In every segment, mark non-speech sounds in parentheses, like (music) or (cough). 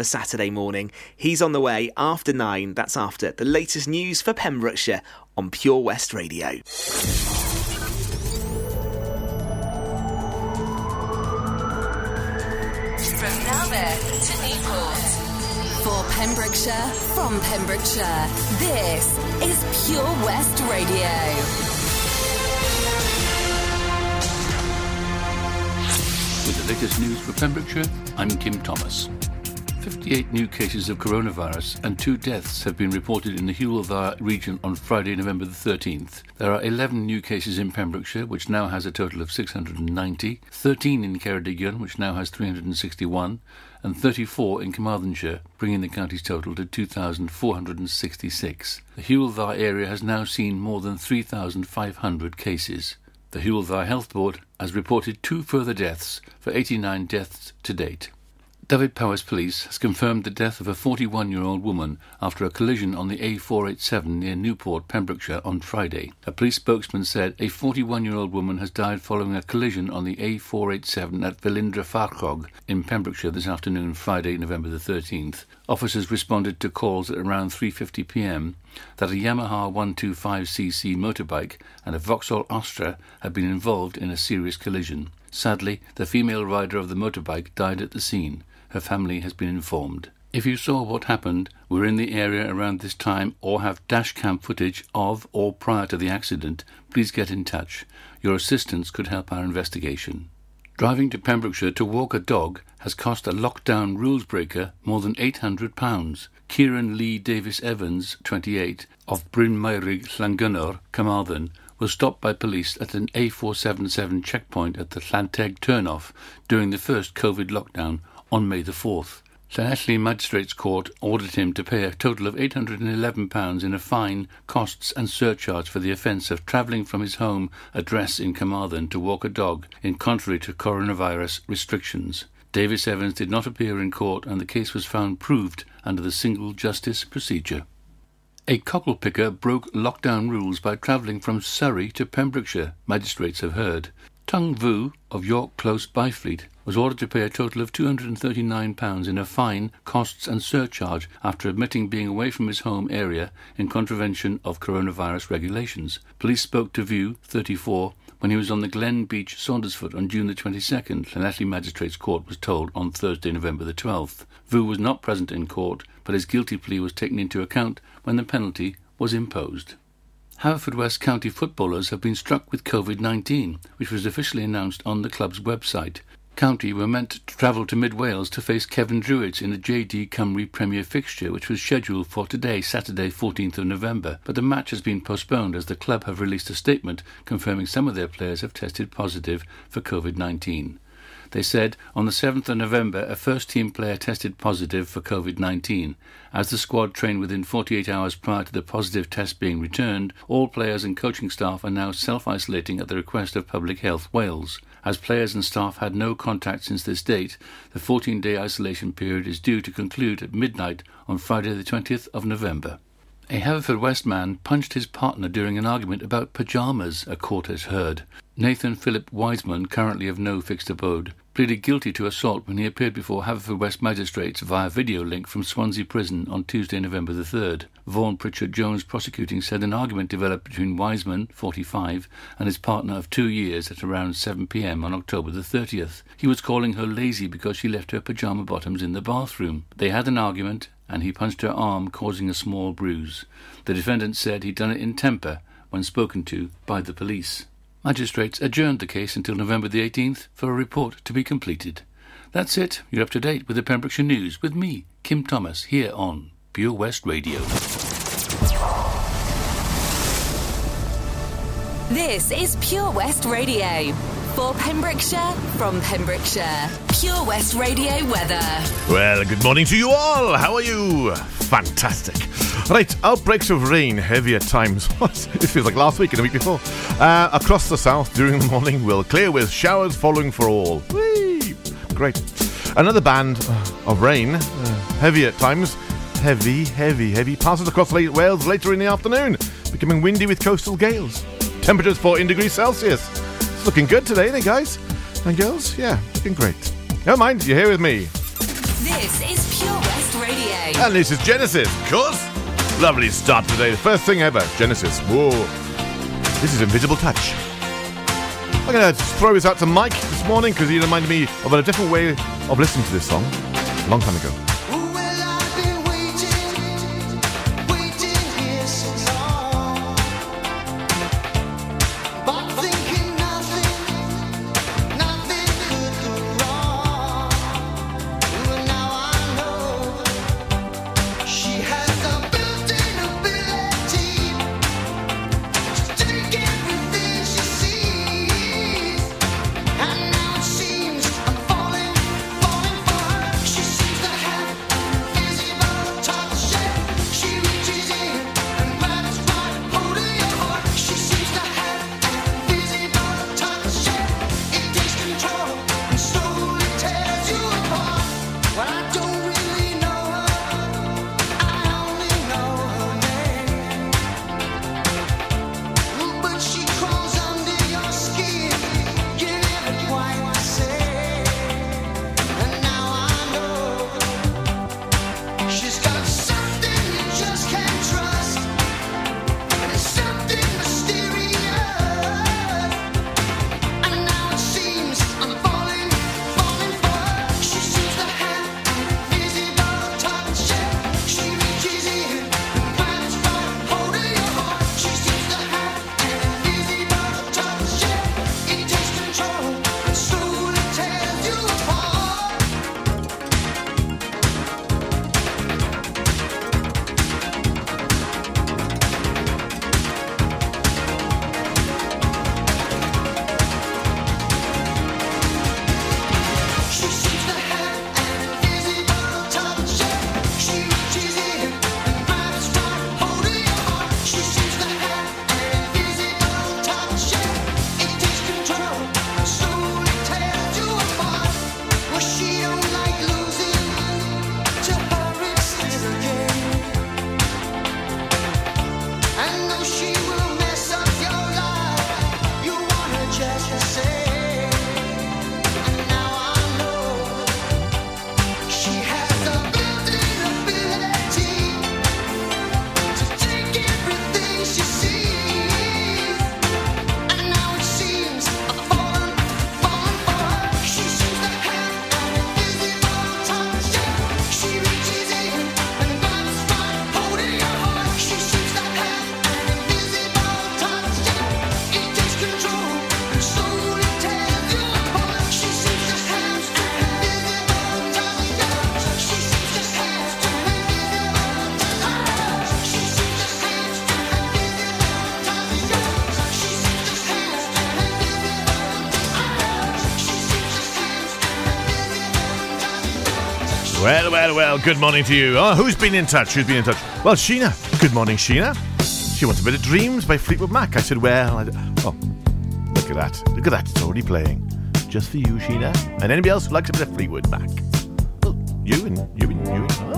for Saturday morning. He's on the way after nine. That's after the latest news for Pembrokeshire on Pure West Radio. From Narberth to Newport. For Pembrokeshire, from Pembrokeshire, this is Pure West Radio. With the latest news for Pembrokeshire, I'm Kim Thomas. 58 new cases of coronavirus and two deaths have been reported in the Dda region on Friday, November the 13th. There are 11 new cases in Pembrokeshire, which now has a total of 690, 13 in Ceredigion, which now has 361, and 34 in Carmarthenshire, bringing the county's total to 2,466. The Dda area has now seen more than 3,500 cases. The Dda Health Board has reported two further deaths for 89 deaths to date. Dyfed-Powys Police has confirmed the death of a 41 year old woman after a collision on the A487 near Newport, Pembrokeshire on Friday. A police spokesman said a 41 year old woman has died following a collision on the A487 at Velindre Farchog in Pembrokeshire this afternoon, Friday, November the 13th. Officers responded to calls at around 3:50 p.m. that a Yamaha 125cc motorbike and a Vauxhall Astra had been involved in a serious collision. Sadly, the female rider of the motorbike died at the scene. Her family has been informed. If you saw what happened, were in the area around this time, or have dashcam footage of or prior to the accident, please get in touch. Your assistance could help our investigation. Driving to Pembrokeshire to walk a dog has cost a lockdown rules breaker more than £800. Kieran Lee Davis Evans, 28, of Bryn Meirig, Llangynnor, Carmarthen, was stopped by police at an A477 checkpoint at the Llanteg turnoff during the first COVID lockdown on May the 4th. Llanelli Magistrates Court ordered him to pay a total of £811 in a fine, costs and surcharge for the offence of travelling from his home address in Carmarthen to walk a dog in contrary to coronavirus restrictions. Davis Evans did not appear in court and the case was found proved under the single justice procedure. A cockle picker broke lockdown rules by travelling from Surrey to Pembrokeshire, magistrates have heard. Tung Vu of York Close Byfleet was ordered to pay a total of £239 in a fine, costs and surcharge after admitting being away from his home area in contravention of coronavirus regulations. Police spoke to Vu, 34, when he was on the Glen Beach Saundersfoot on June the 22nd, Llanelli Magistrates Court was told on Thursday, November the 12th. Vu was not present in court, but his guilty plea was taken into account when the penalty was imposed. Haverfordwest County footballers have been struck with COVID 19, which was officially announced on the club's website. County were meant to travel to Mid Wales to face Cefn Druids in the JD Cymru Premier fixture, which was scheduled for today, Saturday, 14th of November. But the match has been postponed as the club have released a statement confirming some of their players have tested positive for COVID 19. They said on the 7th of November a first team player tested positive for COVID 19. As the squad trained within 48 hours prior to the positive test being returned, all players and coaching staff are now self isolating at the request of Public Health Wales. As players and staff had no contact since this date, the 14 day isolation period is due to conclude at midnight on Friday, the 20th of November. A Haverfordwest man punched his partner during an argument about pyjamas, a court has heard. Nathan Philip Wiseman, currently of no fixed abode, pleaded guilty to assault when he appeared before Haverfordwest magistrates via video link from Swansea Prison on Tuesday, November the 3rd. Vaughan Pritchard Jones prosecuting said an argument developed between Wiseman, 45, and his partner of two years at around 7 pm on October the 30th. He was calling her lazy because she left her pyjama bottoms in the bathroom. They had an argument, and he punched her arm, causing a small bruise. The defendant said he'd done it in temper when spoken to by the police. Magistrates adjourned the case until November the 18th for a report to be completed. That's it. You're up to date with the Pembrokeshire News with me, Kim Thomas, here on Pure West Radio. This is Pure West Radio. For Pembrokeshire, from Pembrokeshire. Pure West Radio weather. Well, good morning to you all. How are you? Fantastic. Right, outbreaks of rain, heavy at times. (laughs) What? It feels like last week and the week before. Uh, across the south during the morning will clear with showers following for all. Whee! Great. Another band of rain, uh, heavy at times. Heavy, heavy, heavy. Passes across late Wales later in the afternoon, becoming windy with coastal gales. Temperatures 14 degrees Celsius. It's looking good today, it, guys? And girls? Yeah, looking great. Never mind, you're here with me. This is Pure West Radio. And this is Genesis, of course. Lovely start today. The first thing ever, Genesis. Whoa. This is Invisible Touch. I'm going to throw this out to Mike this morning because he reminded me of a different way of listening to this song a long time ago. Well, good morning to you. Oh, who's been in touch? Who's been in touch? Well, Sheena. Good morning, Sheena. She wants a bit of Dreams by Fleetwood Mac. I said, well, I oh, look at that. Look at that. It's already playing. Just for you, Sheena. And anybody else who likes a bit of Fleetwood Mac. Well, you and you and you and.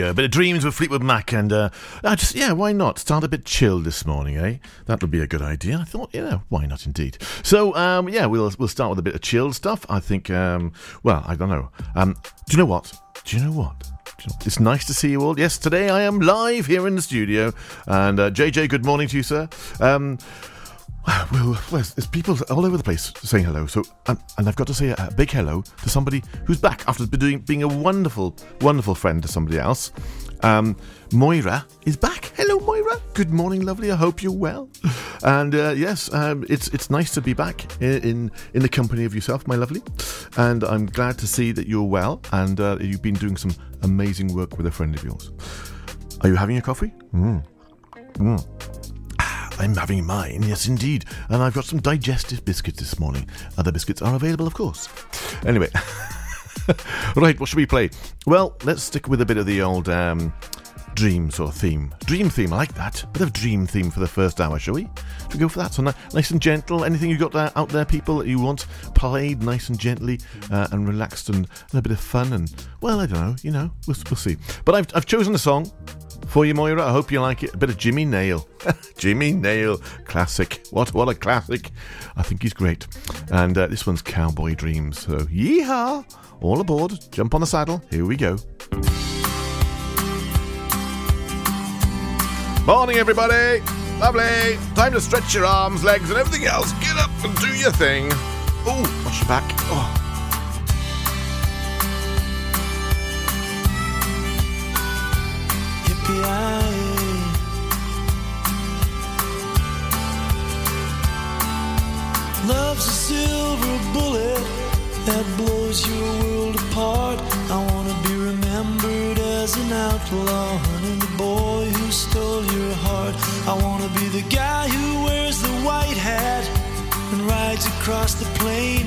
Go. Bit of dreams with Fleetwood Mac, and uh, I just yeah, why not start a bit chilled this morning, eh? That would be a good idea. I thought, yeah, why not indeed. So um, yeah, we'll we'll start with a bit of chilled stuff. I think, um, well, I don't know. Um, do you know what? Do you know what? It's nice to see you all. Yes, today I am live here in the studio, and uh, JJ, good morning to you, sir. Um, (sighs) well, well, there's people all over the place saying hello. So, um, and I've got to say a, a big hello to somebody who's back after doing, being a wonderful, wonderful friend to somebody else. Um, Moira is back. Hello, Moira. Good morning, lovely. I hope you're well. (sighs) And uh, yes, um, it's it's nice to be back in, in in the company of yourself, my lovely. And I'm glad to see that you're well and uh, you've been doing some amazing work with a friend of yours. Are you having a coffee? Mm. Mm. I'm having mine, yes indeed. And I've got some digestive biscuits this morning. Other biscuits are available, of course. Anyway. (laughs) right, what should we play? Well, let's stick with a bit of the old um, dream sort of theme. Dream theme, I like that. Bit of dream theme for the first hour, shall we? Should we go for that? So nice and gentle. Anything you got there, out there, people, that you want played nice and gently uh, and relaxed and, and a bit of fun and, well, I don't know, you know, we'll, we'll see. But I've, I've chosen a song for you, Moira. I hope you like it. A bit of Jimmy Nail. (laughs) Jimmy Nail, classic. What what a classic. I think he's great. And uh, this one's Cowboy Dreams. So, yeehaw! All aboard. Jump on the saddle. Here we go. Morning, everybody. Lovely. Time to stretch your arms, legs, and everything else. Get up and do your thing. Oh, watch your back. Oh. Love's a silver bullet that blows your world apart. I wanna be remembered as an outlaw, honey, the boy who stole your heart. I wanna be the guy who wears the white hat and rides across the plain.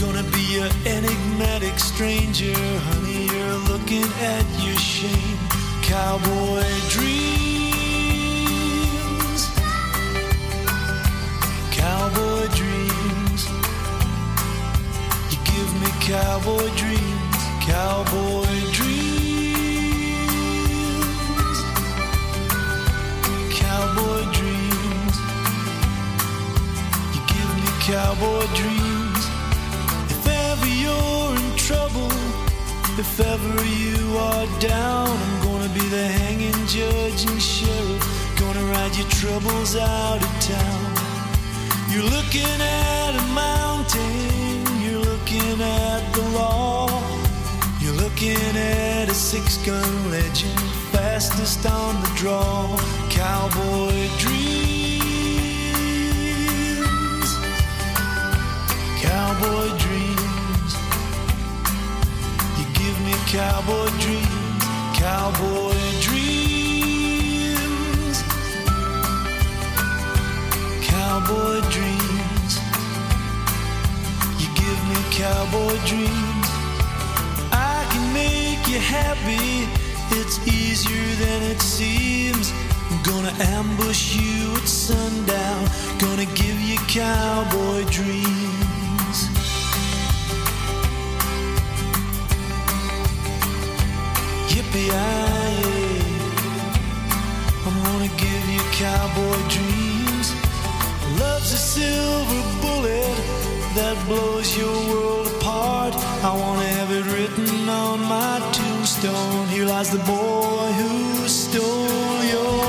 Gonna be an enigmatic stranger, honey, you're looking at your shame. Cowboy dreams cowboy dreams. You give me cowboy dreams, cowboy dreams, cowboy dreams. You give me cowboy dreams. If ever you're in trouble, if ever you are down, be the hanging judge and sheriff. Gonna ride your troubles out of town. You're looking at a mountain, you're looking at the law. You're looking at a six gun legend, fastest on the draw. Cowboy dreams, cowboy dreams. You give me cowboy dreams, cowboy dreams cowboy dreams. You give me cowboy dreams. I can make you happy It's easier than it seems. I'm gonna ambush you at sundown. Gonna give you cowboy dreams. I'm gonna give you cowboy dreams. Love's a silver bullet that blows your world apart. I wanna have it written on my tombstone. Here lies the boy who stole your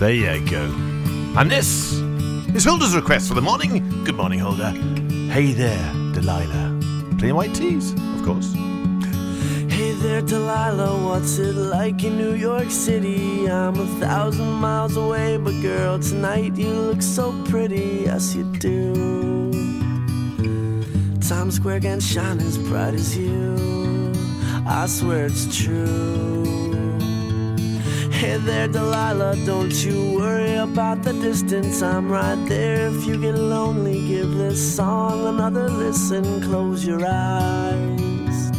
there you go. And this is Hilda's request for the morning. Good morning, Hilda. Hey there, Delilah. Plain White T's, of course. Hey there, Delilah, what's it like in New York City? I'm a thousand miles away, but girl, tonight you look so pretty, yes you do. Times Square can shine as bright as you, I swear it's true. Hey there, Delilah, don't you worry about the distance. I'm right there. If you get lonely, give this song another listen. Close your eyes.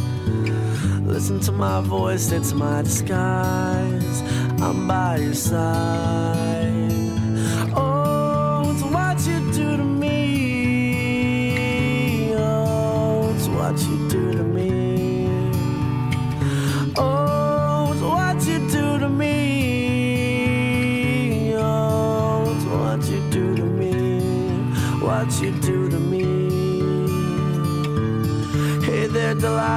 Listen to my voice, it's my disguise. I'm by your side.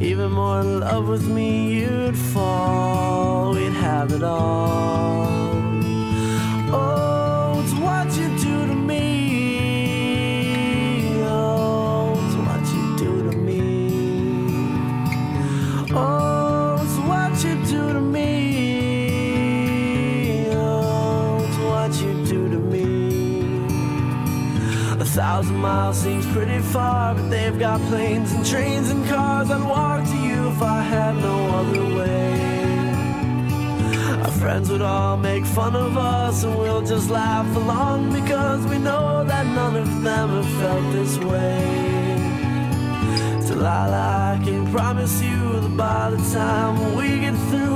Even more in love with me, you'd fall. We'd have it all. Oh, thousand miles seems pretty far, but they've got planes and trains and cars. I'd walk to you if I had no other way. Our friends would all make fun of us, and we'll just laugh along because we know that none of them have felt this way. Delilah, I can promise you that by the time we get through,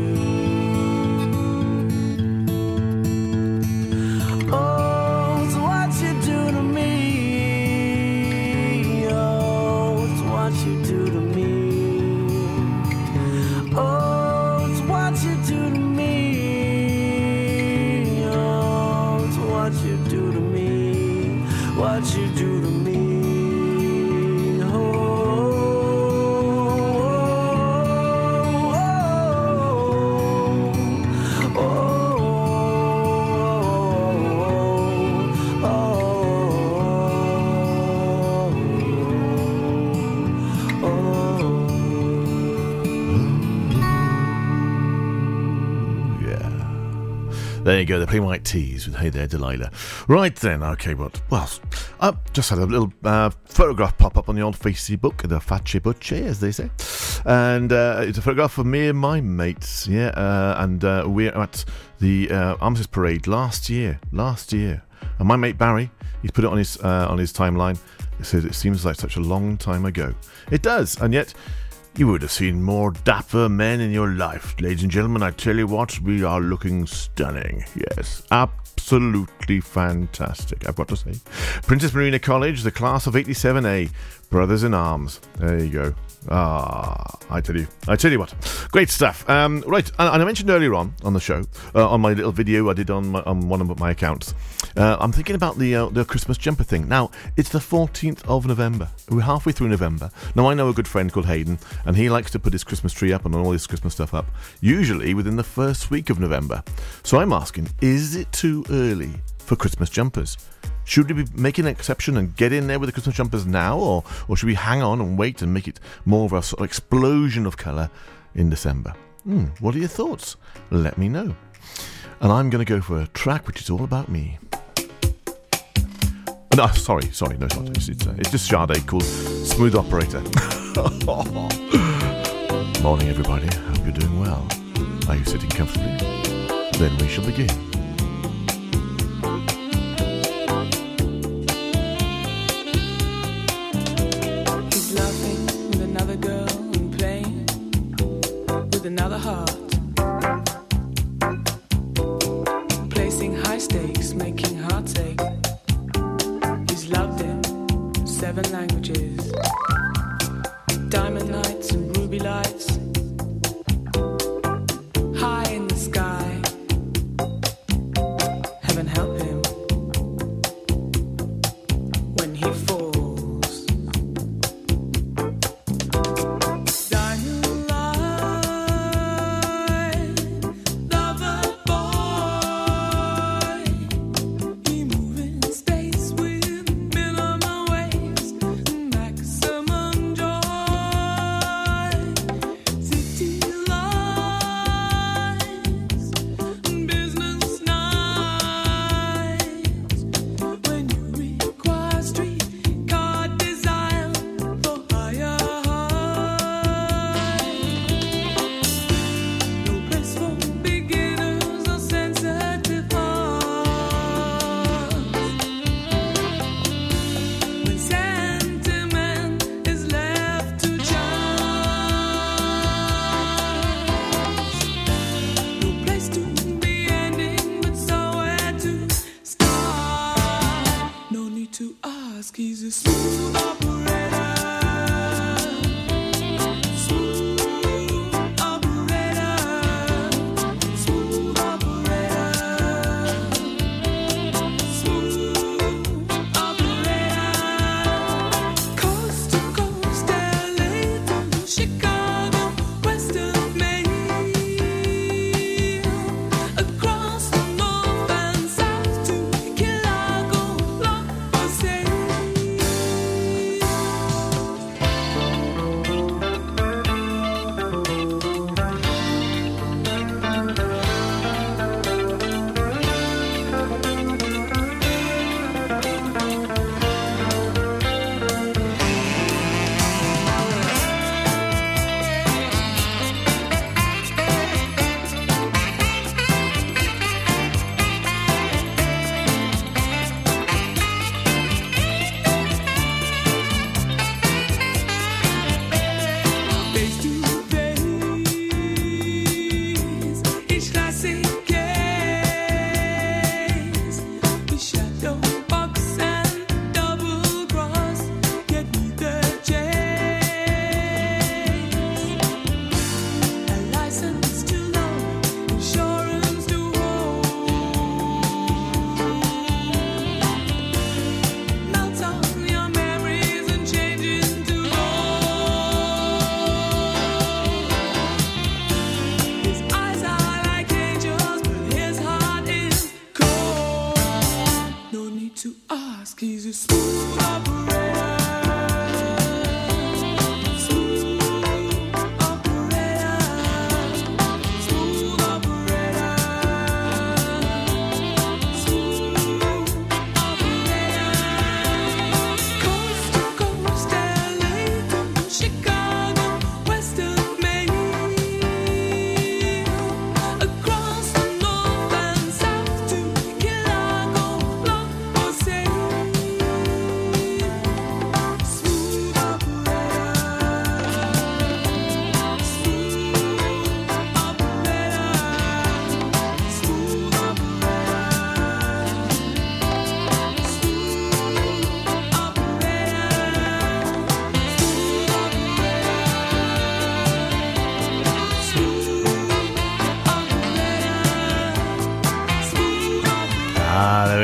You do to me. Go, the Plain White T's with Hey There Delilah. Right then, okay, but, well, I just had a little uh, photograph pop up on the old Facebook, the Facce Bucce, as they say. And uh, it's a photograph of me and my mates, yeah, uh, and uh, we're at the uh, Armistice Parade last year, last year. And my mate Barry, he's put it on his, uh, on his timeline. It says it seems like such a long time ago. It does, and yet you would have seen more dapper men in your life. Ladies and gentlemen, I tell you what, we are looking stunning. Yes, absolutely fantastic, I've got to say. Princess Marina College, the class of 87A, Brothers in Arms. There you go. Ah, I tell you, I tell you what, great stuff. Um, right, and, I mentioned earlier on on the show, uh, on my little video I did on my, on one of my accounts, uh, I'm thinking about the uh, the Christmas jumper thing. Now it's the 14th of November. We're halfway through November. Now I know a good friend called Hayden, and he likes to put his Christmas tree up and all his Christmas stuff up, usually within the first week of November. So I'm asking, is it too early for Christmas jumpers? Should we be making an exception and get in there with the Christmas jumpers now, or, or should we hang on and wait and make it more of a sort of explosion of colour in December? Hmm, what are your thoughts? Let me know. And I'm going to go for a track which is all about me. No, sorry, sorry, no, it's. It's, it's, uh, it's just Sade called Smooth Operator. (laughs) Morning, everybody. Hope you're doing well. Are you sitting comfortably? Then we shall begin.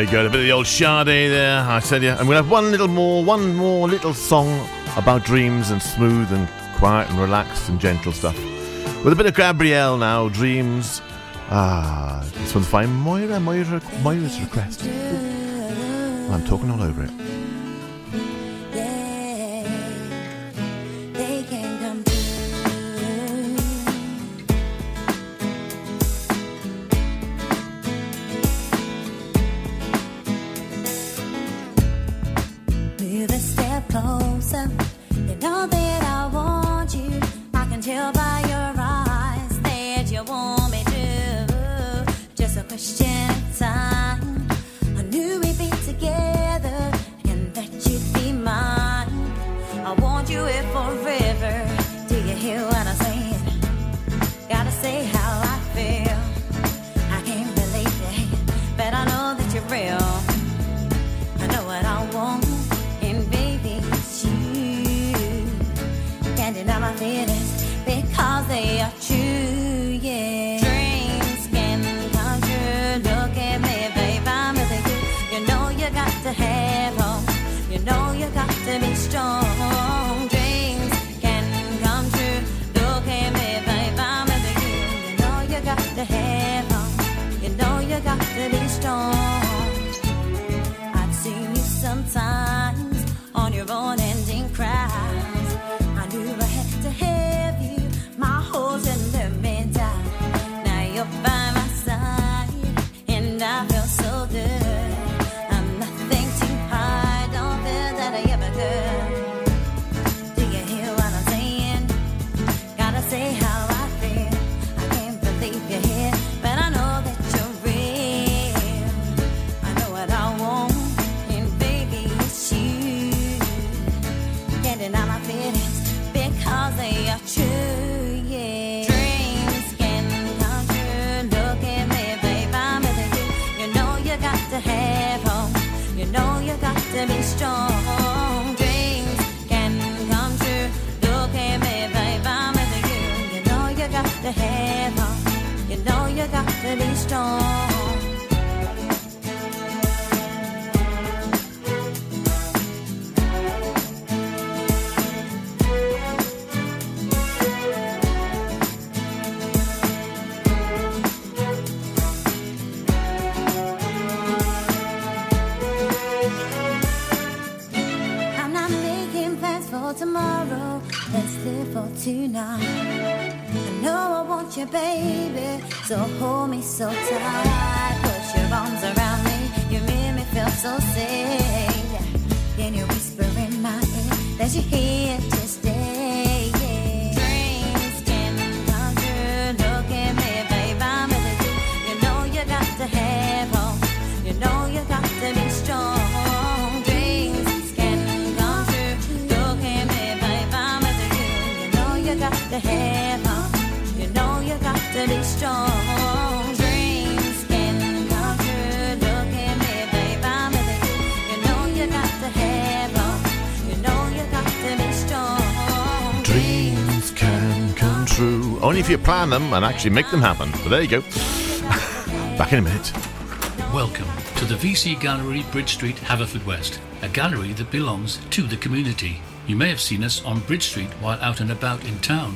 Ah, there we go. A bit of the old Sade there. I tell you, I'm going to have one little more, one more little song about dreams and smooth and quiet and relaxed and gentle stuff. With a bit of Gabrielle now, dreams. Ah, this one's fine. Moira, Moira, Moira's request. I'm talking all over it. To be strong. I'm not making plans for tomorrow. Let's live for tonight. I know I want you, baby. So hold me so tight. Put your arms around me. You make me feel so safe. Then you whisper in my ear that you're here Only if you plan them and actually make them happen. But there you go. (laughs) Back in a minute. Welcome to the VC Gallery, Bridge Street, Haverfordwest, a gallery that belongs to the community. You may have seen us on Bridge Street while out and about in town.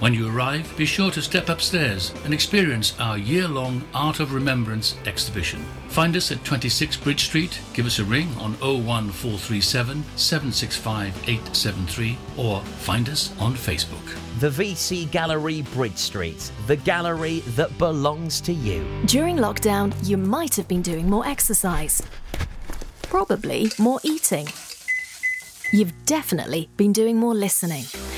When you arrive, be sure to step upstairs and experience our year long Art of Remembrance exhibition. Find us at 26 Bridge Street, give us a ring on 01437 765 873, or find us on Facebook. The VC Gallery, Bridge Street, the gallery that belongs to you. During lockdown, you might have been doing more exercise. Probably more eating. You've definitely been doing more listening.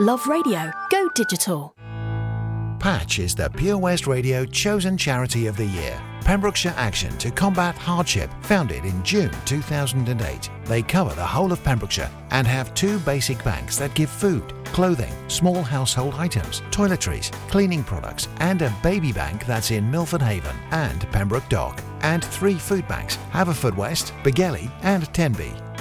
Love radio, go digital. Patch is the Pure West Radio chosen charity of the year. Pembrokeshire Action to Combat Hardship, founded in June 2008. They cover the whole of Pembrokeshire and have two basic banks that give food, clothing, small household items, toiletries, cleaning products, and a baby bank that's in Milford Haven and Pembroke Dock. And three food banks Haverfordwest, Begelly, and Tenby.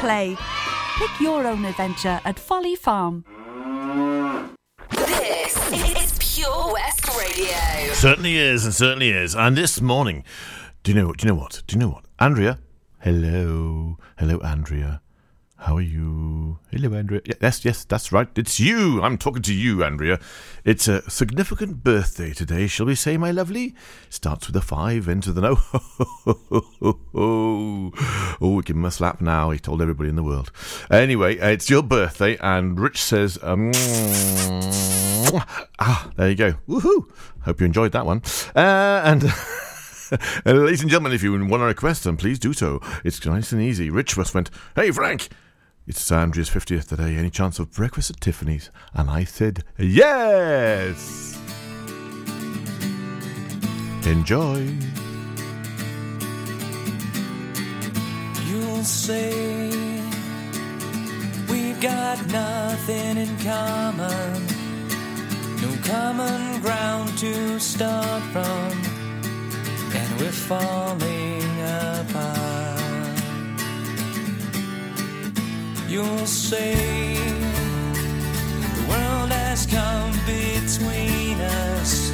play. Pick your own adventure at Folly Farm. This is Pure West Radio. Certainly is, and certainly is. And this morning, do you know? Do you know what? Do you know what? Andrea, hello, hello, Andrea. How are you? Hello, Andrea. Yes, yes, that's right. It's you. I'm talking to you, Andrea. It's a significant birthday today, shall we say, my lovely? Starts with a five, ends with an O. oh, give him a slap now. He told everybody in the world. Anyway, it's your birthday, and Rich says, um, (laughs) ah, there you go. Woohoo! Hope you enjoyed that one. Uh, and. (laughs) Ladies and gentlemen, if you want to request them, please do so. It's nice and easy. Rich just went, Hey, Frank, it's Andrea's 50th today. Any chance of breakfast at Tiffany's? And I said, Yes! Enjoy. You'll say we've got nothing in common, no common ground to start from, and we're falling apart. You'll say the world has come between us,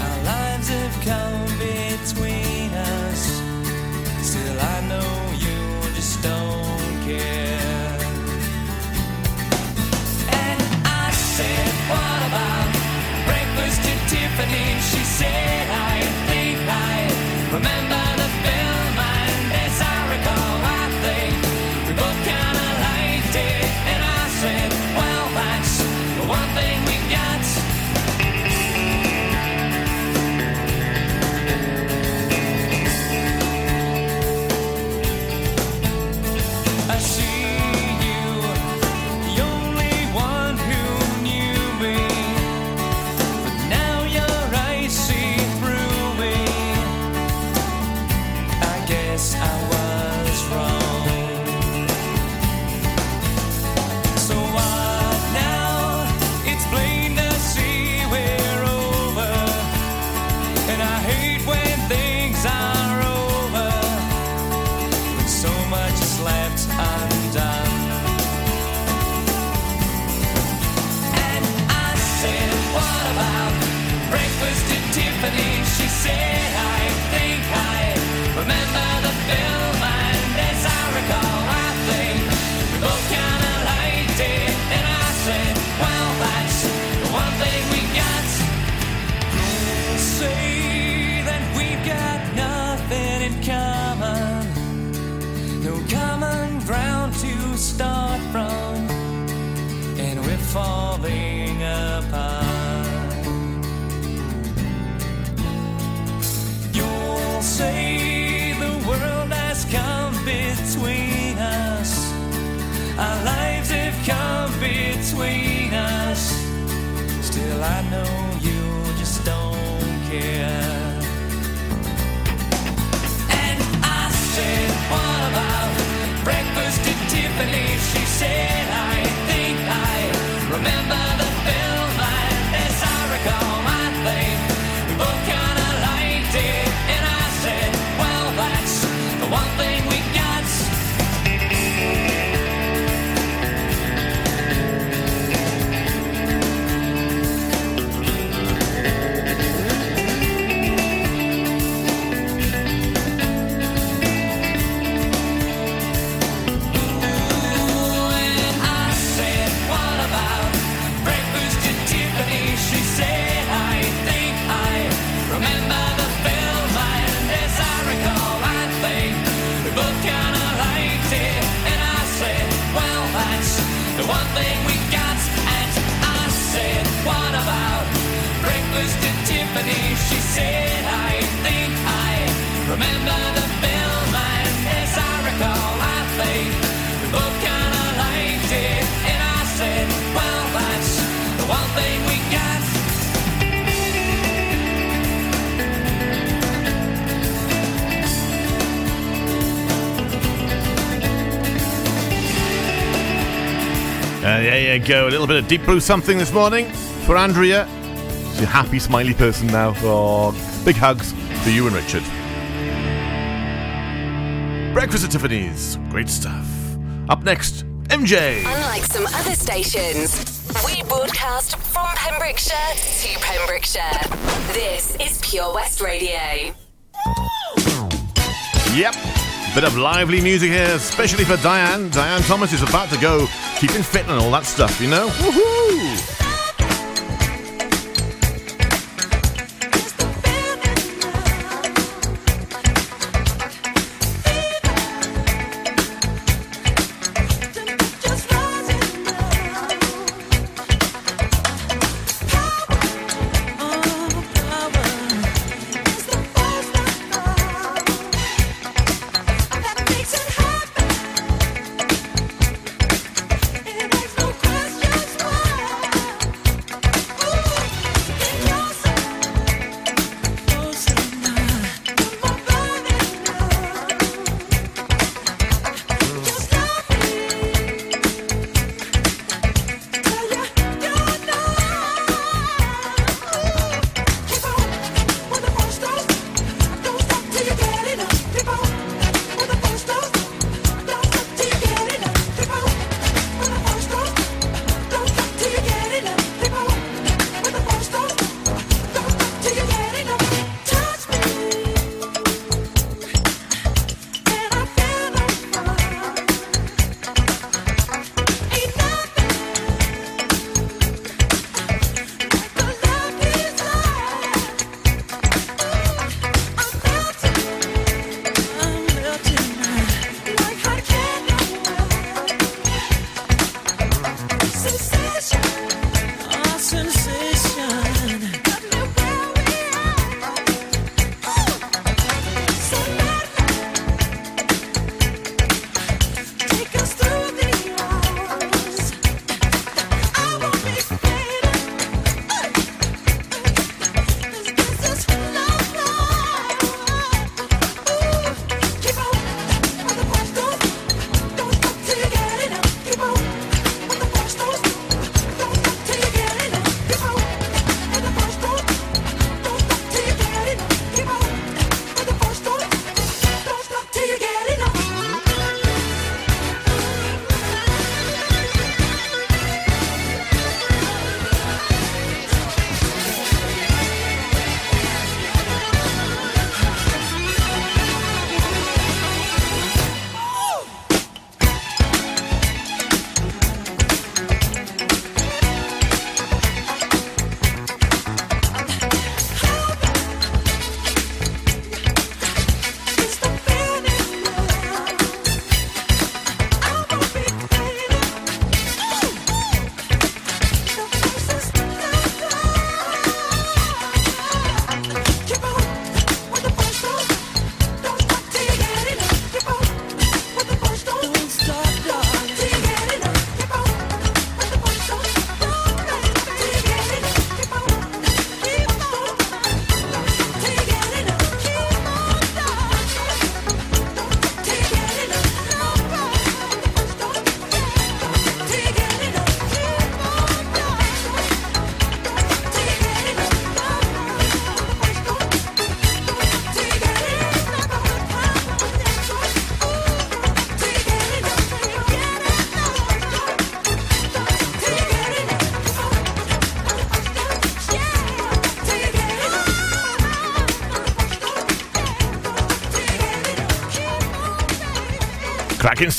our lives have come between us. Still, I know you just don't care. And I said, What about breakfast at Tiffany? She said, I think I remember left breakfast at Tiffany? She said, I think I remember the film, and as I recall, I think we both kind of liked it. And I said, well, that's the one thing we got. Uh, there you go. A little bit of deep blue something this morning for Andrea. A happy, smiley person now. Oh, big hugs to you and Richard. Breakfast at Tiffany's. Great stuff. Up next, MJ. Unlike some other stations, we broadcast from Pembrokeshire to Pembrokeshire. This is Pure West Radio. Yep. Bit of lively music here, especially for Diane. Diane Thomas is about to go keeping fit and all that stuff, you know? Woohoo!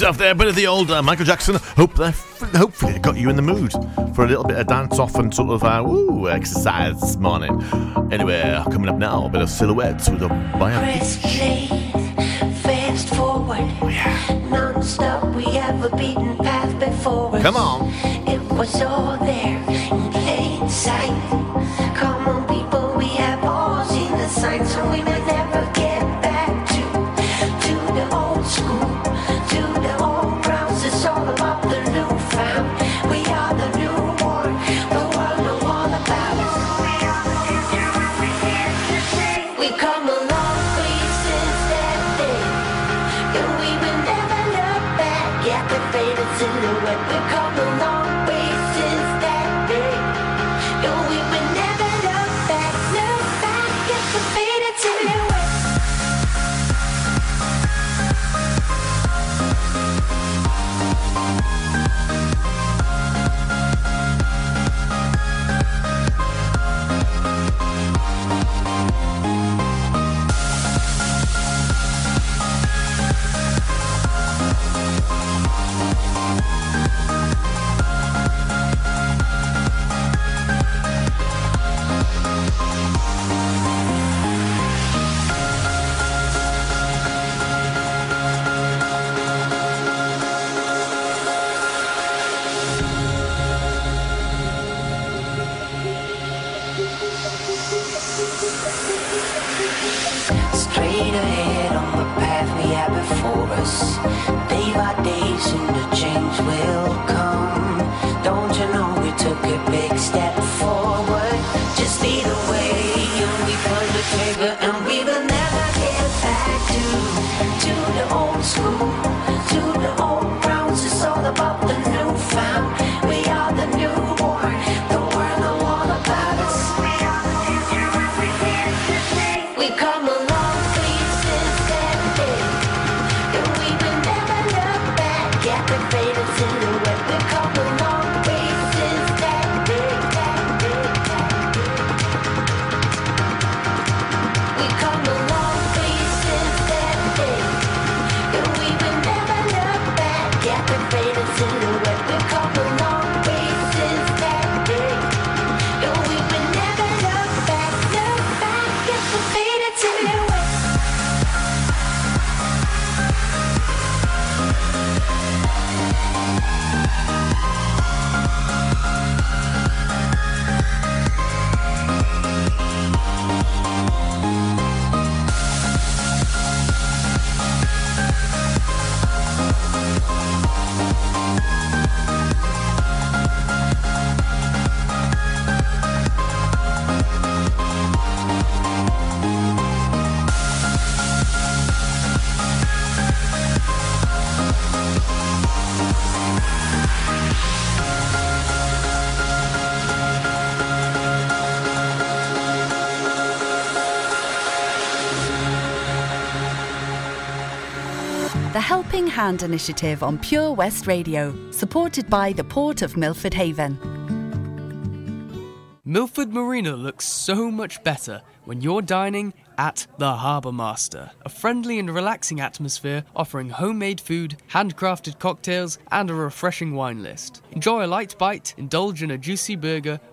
Stuff there, bit of the old uh, Michael Jackson. Hope that hopefully it got you in the mood for a little bit of dance off and sort of uh, woo exercise this morning. Anyway, coming up now, a bit of silhouettes with a bio. Press play, fast forward. Non-stop, we have a beaten path before us. Come on. It was all there in plain sight. Helping Hand Initiative on Pure West Radio, supported by the Port of Milford Haven. Milford Marina looks so much better when you're dining at the Harbour Master, a friendly and relaxing atmosphere offering homemade food, handcrafted cocktails, and a refreshing wine list. Enjoy a light bite, indulge in a juicy burger,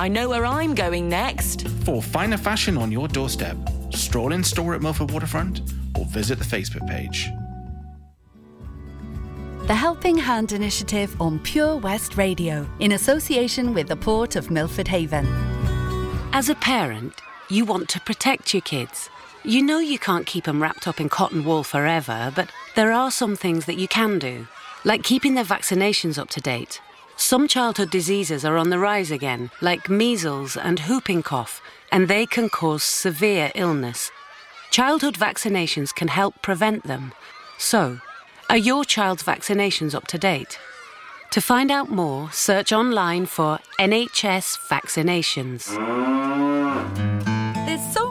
I know where I'm going next. For finer fashion on your doorstep, stroll in store at Milford Waterfront or visit the Facebook page. The Helping Hand Initiative on Pure West Radio, in association with the Port of Milford Haven. As a parent, you want to protect your kids. You know you can't keep them wrapped up in cotton wool forever, but there are some things that you can do, like keeping their vaccinations up to date. Some childhood diseases are on the rise again, like measles and whooping cough, and they can cause severe illness. Childhood vaccinations can help prevent them. So, are your child's vaccinations up to date? To find out more, search online for NHS vaccinations. There's so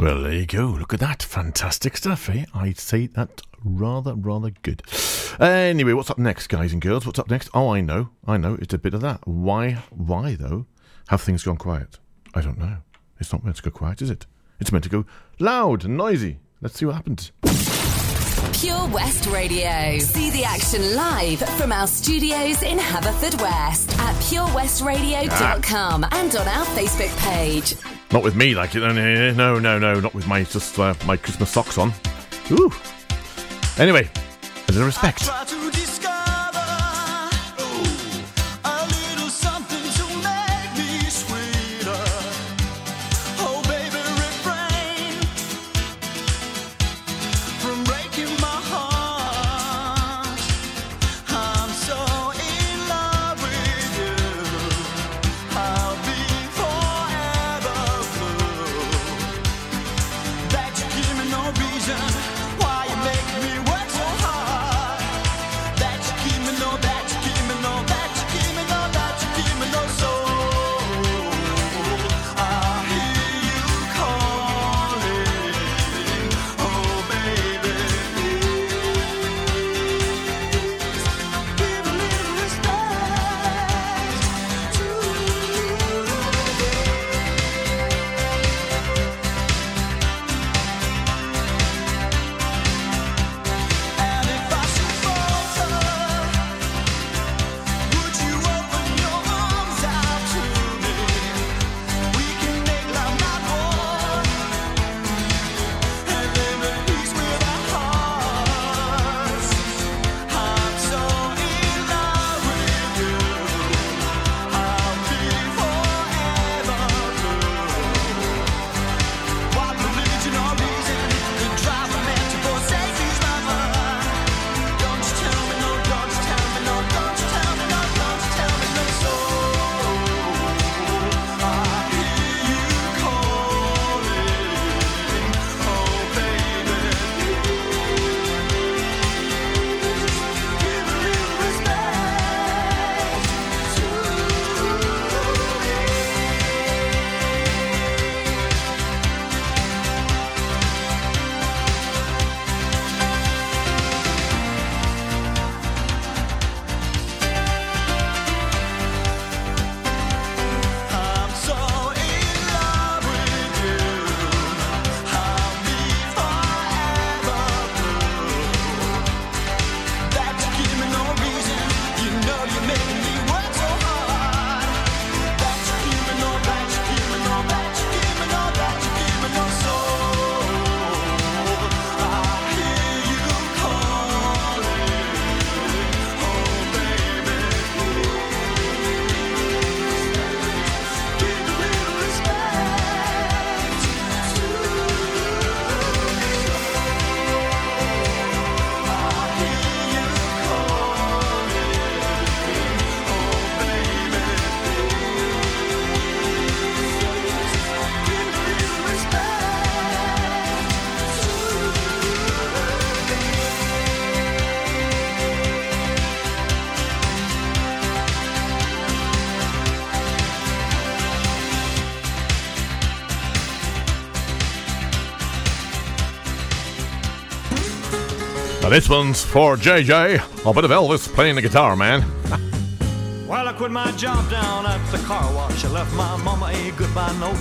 Well, there you go. Look at that. Fantastic stuff, eh? I'd say that rather, rather good. Anyway, what's up next, guys and girls? What's up next? Oh, I know. I know. It's a bit of that. Why, why, though, have things gone quiet? I don't know. It's not meant to go quiet, is it? It's meant to go loud and noisy. Let's see what happens. Pure West Radio. See the action live from our studios in Haverfordwest at purewestradio.com and on our Facebook page. Not with me, like it. No, no, no, no. Not with my just uh, my Christmas socks on. Ooh. Anyway, a little respect. This one's for JJ. Oh, a bit of Elvis playing the guitar, man. (laughs) While I quit my job down at the car wash. I left my mama a goodbye note.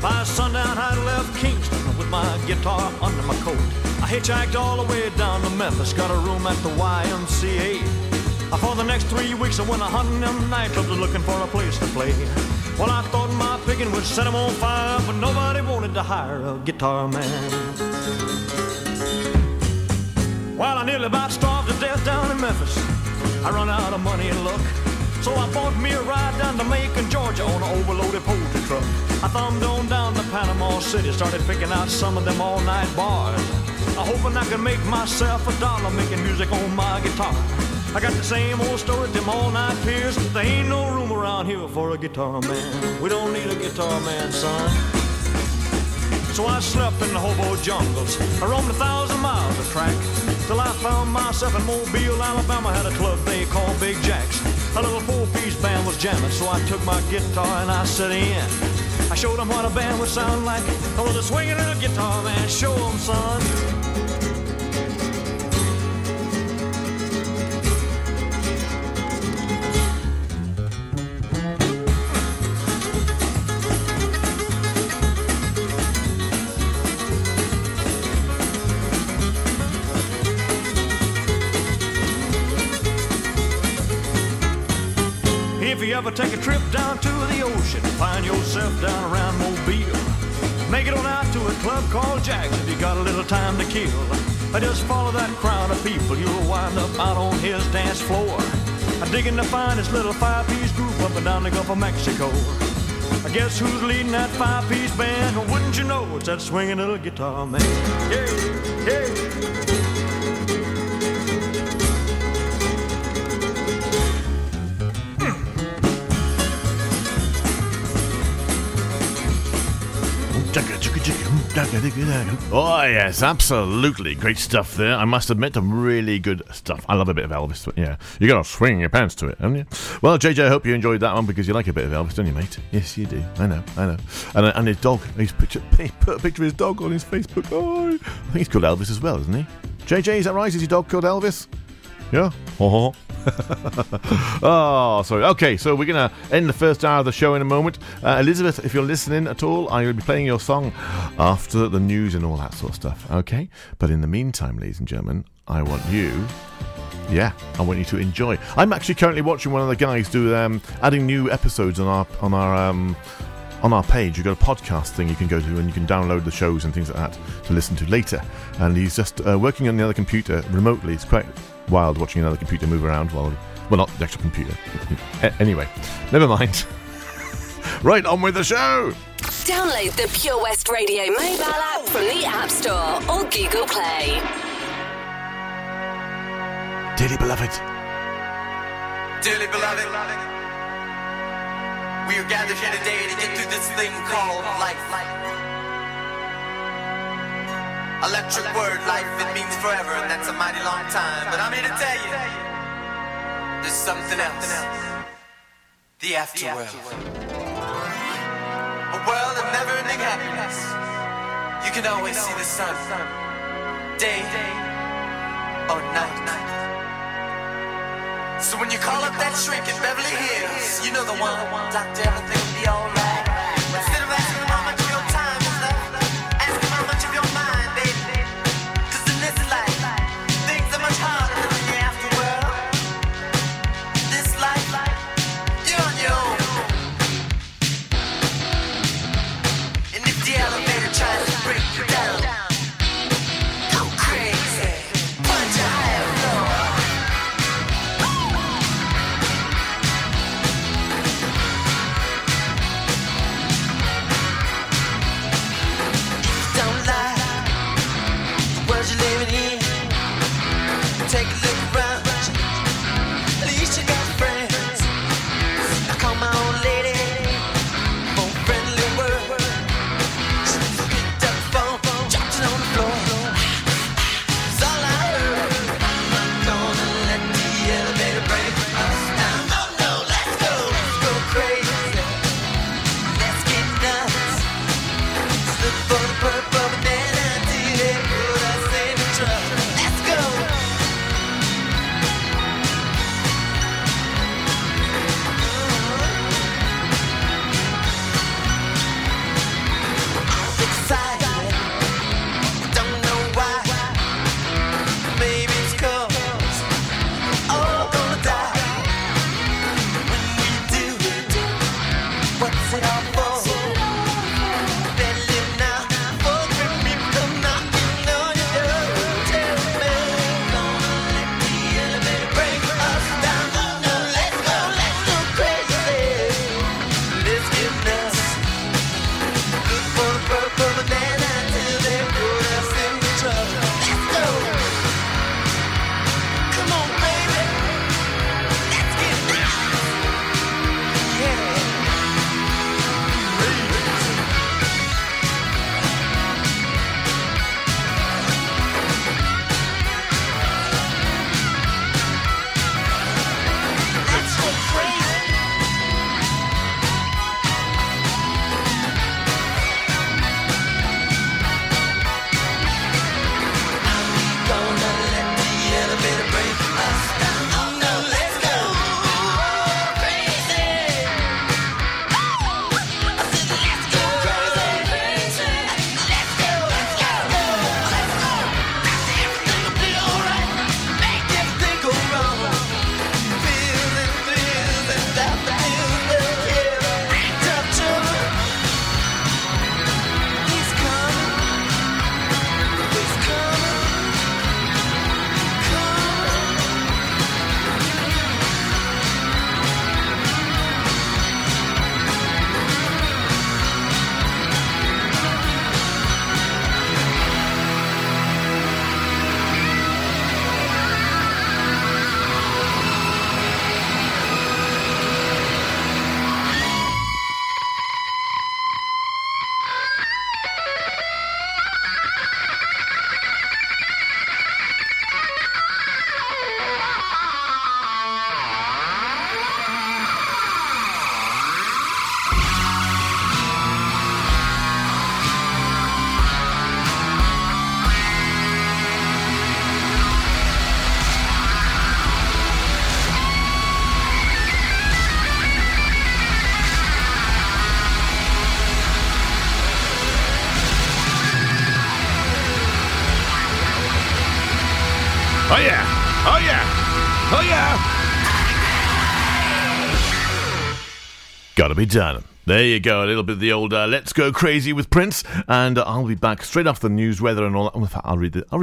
By sundown, I left Kingsport with my guitar under my coat. I hitchhiked all the way down to Memphis, got a room at the YMCA. For the next three weeks, I went a hunting them nightclubs looking for a place to play. Well, I thought my picking would set 'em on fire, but nobody wanted to hire a guitar man. Well, I nearly about starved to death down in Memphis. I run out of money and luck. So I bought me a ride down to Macon, Georgia on an overloaded poultry truck. I thumbed on down to Panama City, started picking out some of them all-night bars. I hoping I could make myself a dollar making music on my guitar. I got the same old story, them all-night piers. There ain't no room around here for a guitar man. We don't need a guitar man, son. So I slept in the hobo jungles. I roamed a thousand miles of track till I found myself in Mobile, Alabama. Had a club they called Big Jacks. A little four-piece band was jamming, so I took my guitar and I set in. I showed them what a band would sound like. Oh, I was a swinging little guitar man. Show 'em, son. Yourself down around Mobile. Make it on out to a club called Jack's if you got a little time to kill. I just follow that crowd of people, you'll wind up out on his dance floor. I'm digging to find this little five-piece group up and down the Gulf of Mexico. I guess who's leading that five-piece band? Wouldn't you know it's that swinging little guitar man? Yeah, yeah. Oh, yes, absolutely. Great stuff there. I must admit, some really good stuff. I love a bit of Elvis. Yeah. You got to swing your pants to it, haven't you? Well, JJ, I hope you enjoyed that one because you like a bit of Elvis, don't you, mate? Yes, you do. I know, I know. And, uh, and his dog. He's picture, (laughs) he put a picture of his dog on his Facebook. Oh, I think he's called Elvis as well, isn't he? JJ, is that right? Is your dog called Elvis? Yeah. Oh. (laughs) oh, sorry. Okay, so we're going to end the first hour of the show in a moment. Uh, Elizabeth, if you're listening at all, I will be playing your song after the news and all that sort of stuff. Okay? But in the meantime, ladies and gentlemen, I want you. Yeah, I want you to enjoy. I'm actually currently watching one of the guys do um, adding new episodes on our on our um, on our page. You've got a podcast thing you can go to and you can download the shows and things like that to listen to later. And he's just uh, working on the other computer remotely. It's quite wild watching another computer move around while, well, not the actual computer. Anyway, never mind. (laughs) right, on with the show. Download the Pure West Radio mobile app from the App Store or Google Play. Dearly beloved. Dearly beloved, we are gathered here today to get through this thing called life. Electric word, life, it means forever, and that's a mighty long time. But I'm here to tell you, there's something else. The afterworld. A world of never-ending happiness. You can always see the sun, day or night. So when you call up that shrink in Beverly Hills, you know the one. Doctor, everything will be alright. Done. There you go, a little bit of the old uh, "Let's Go Crazy" with Prince, and uh, I'll be back straight after the news, weather, and all that. I'll read the. I'll